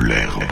de l'herbe.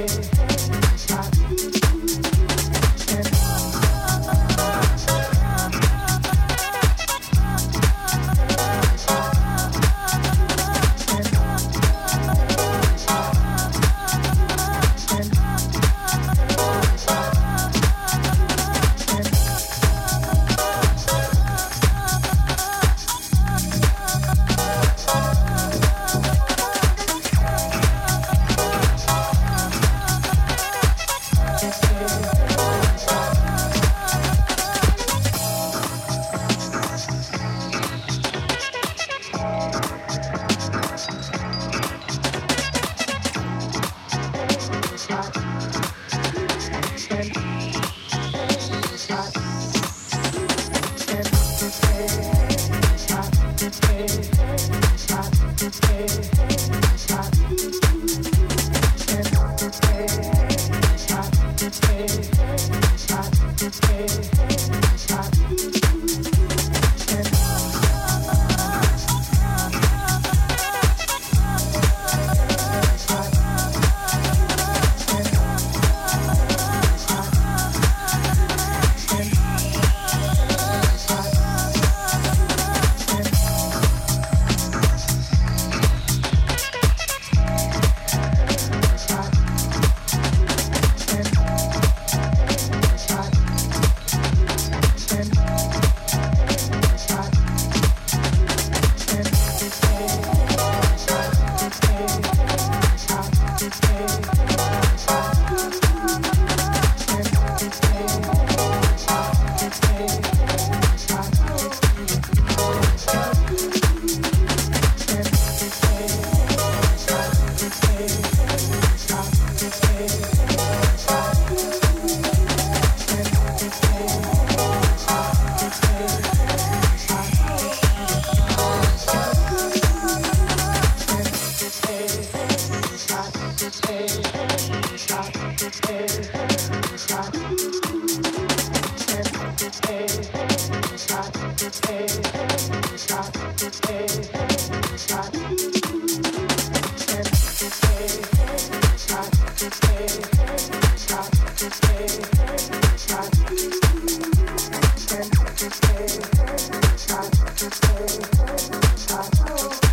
away. Stop.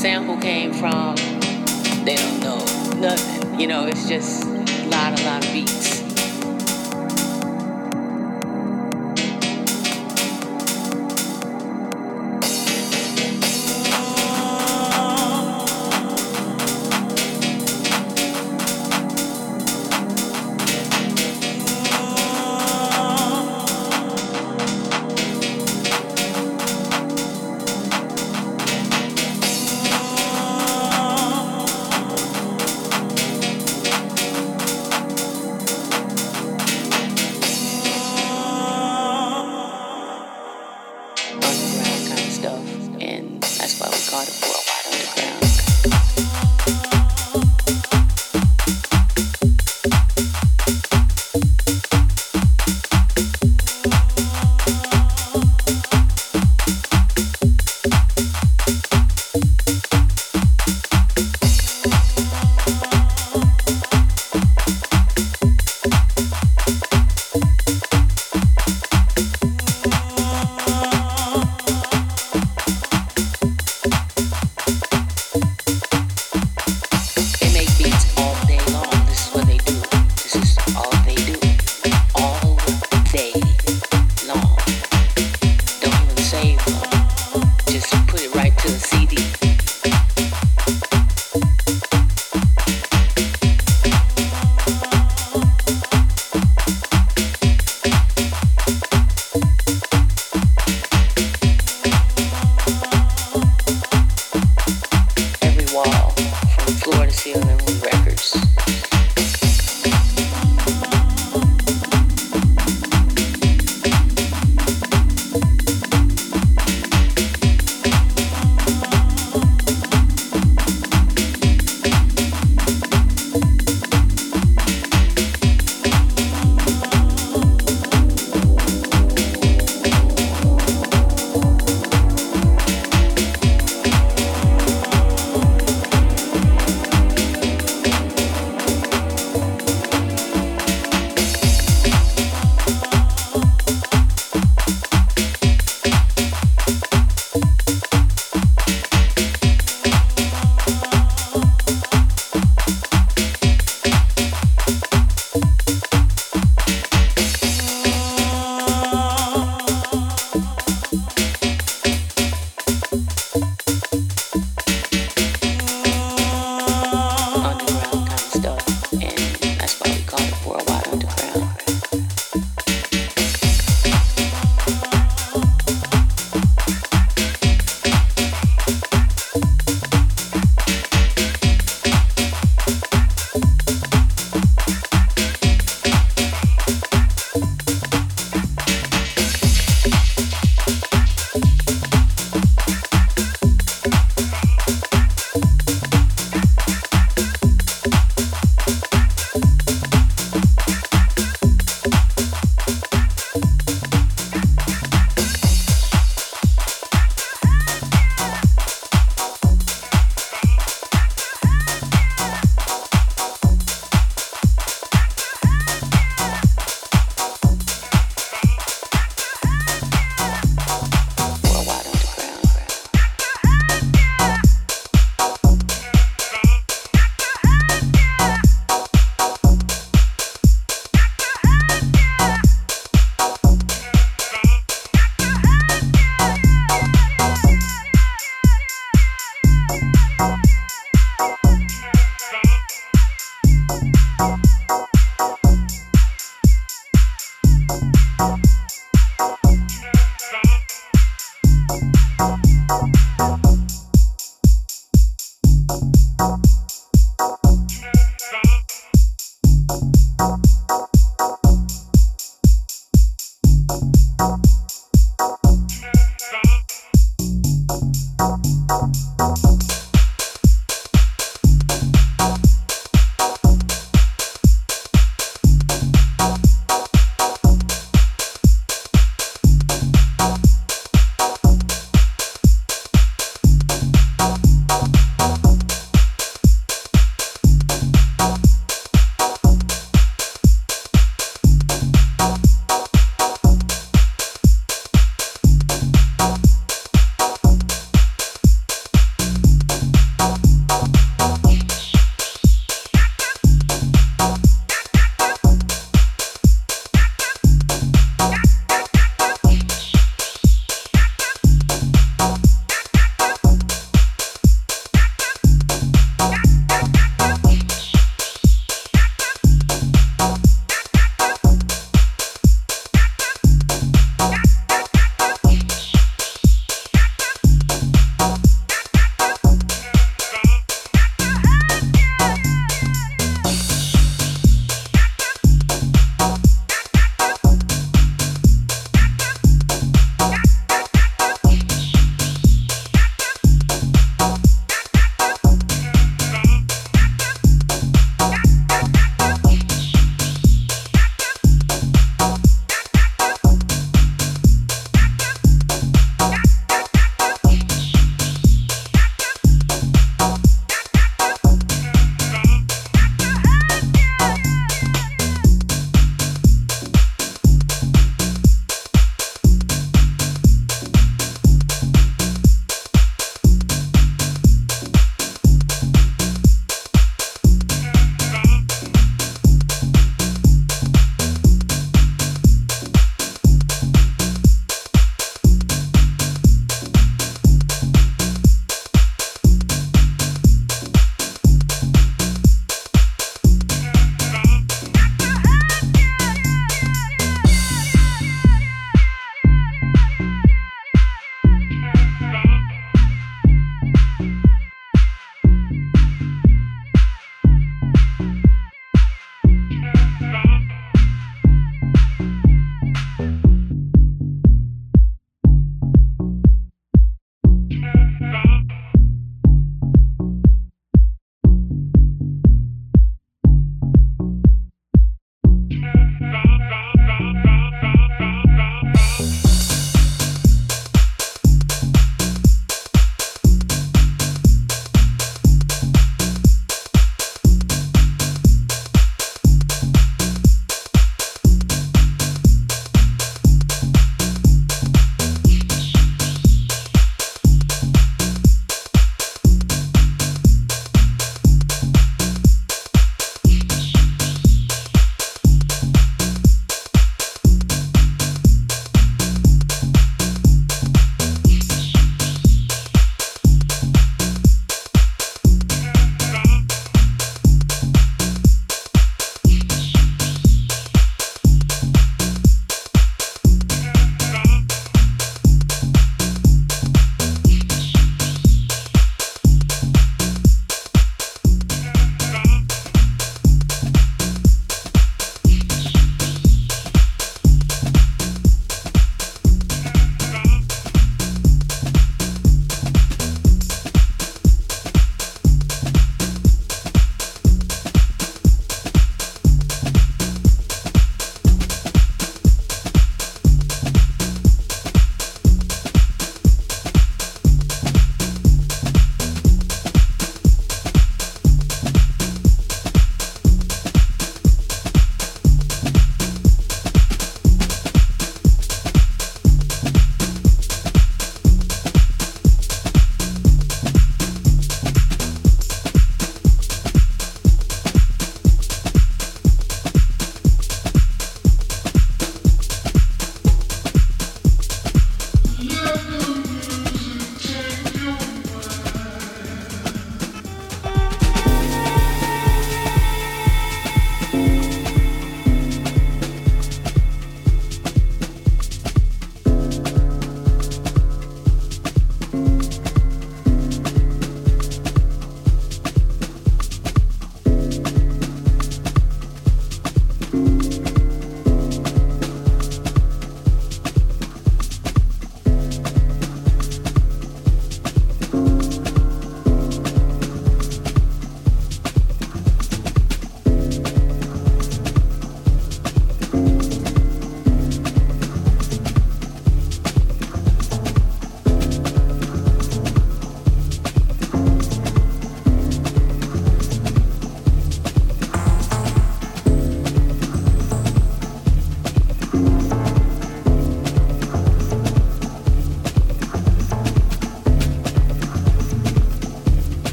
sample came from, they don't know nothing. You know, it's just a lot, a lot of beats.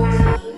Wow.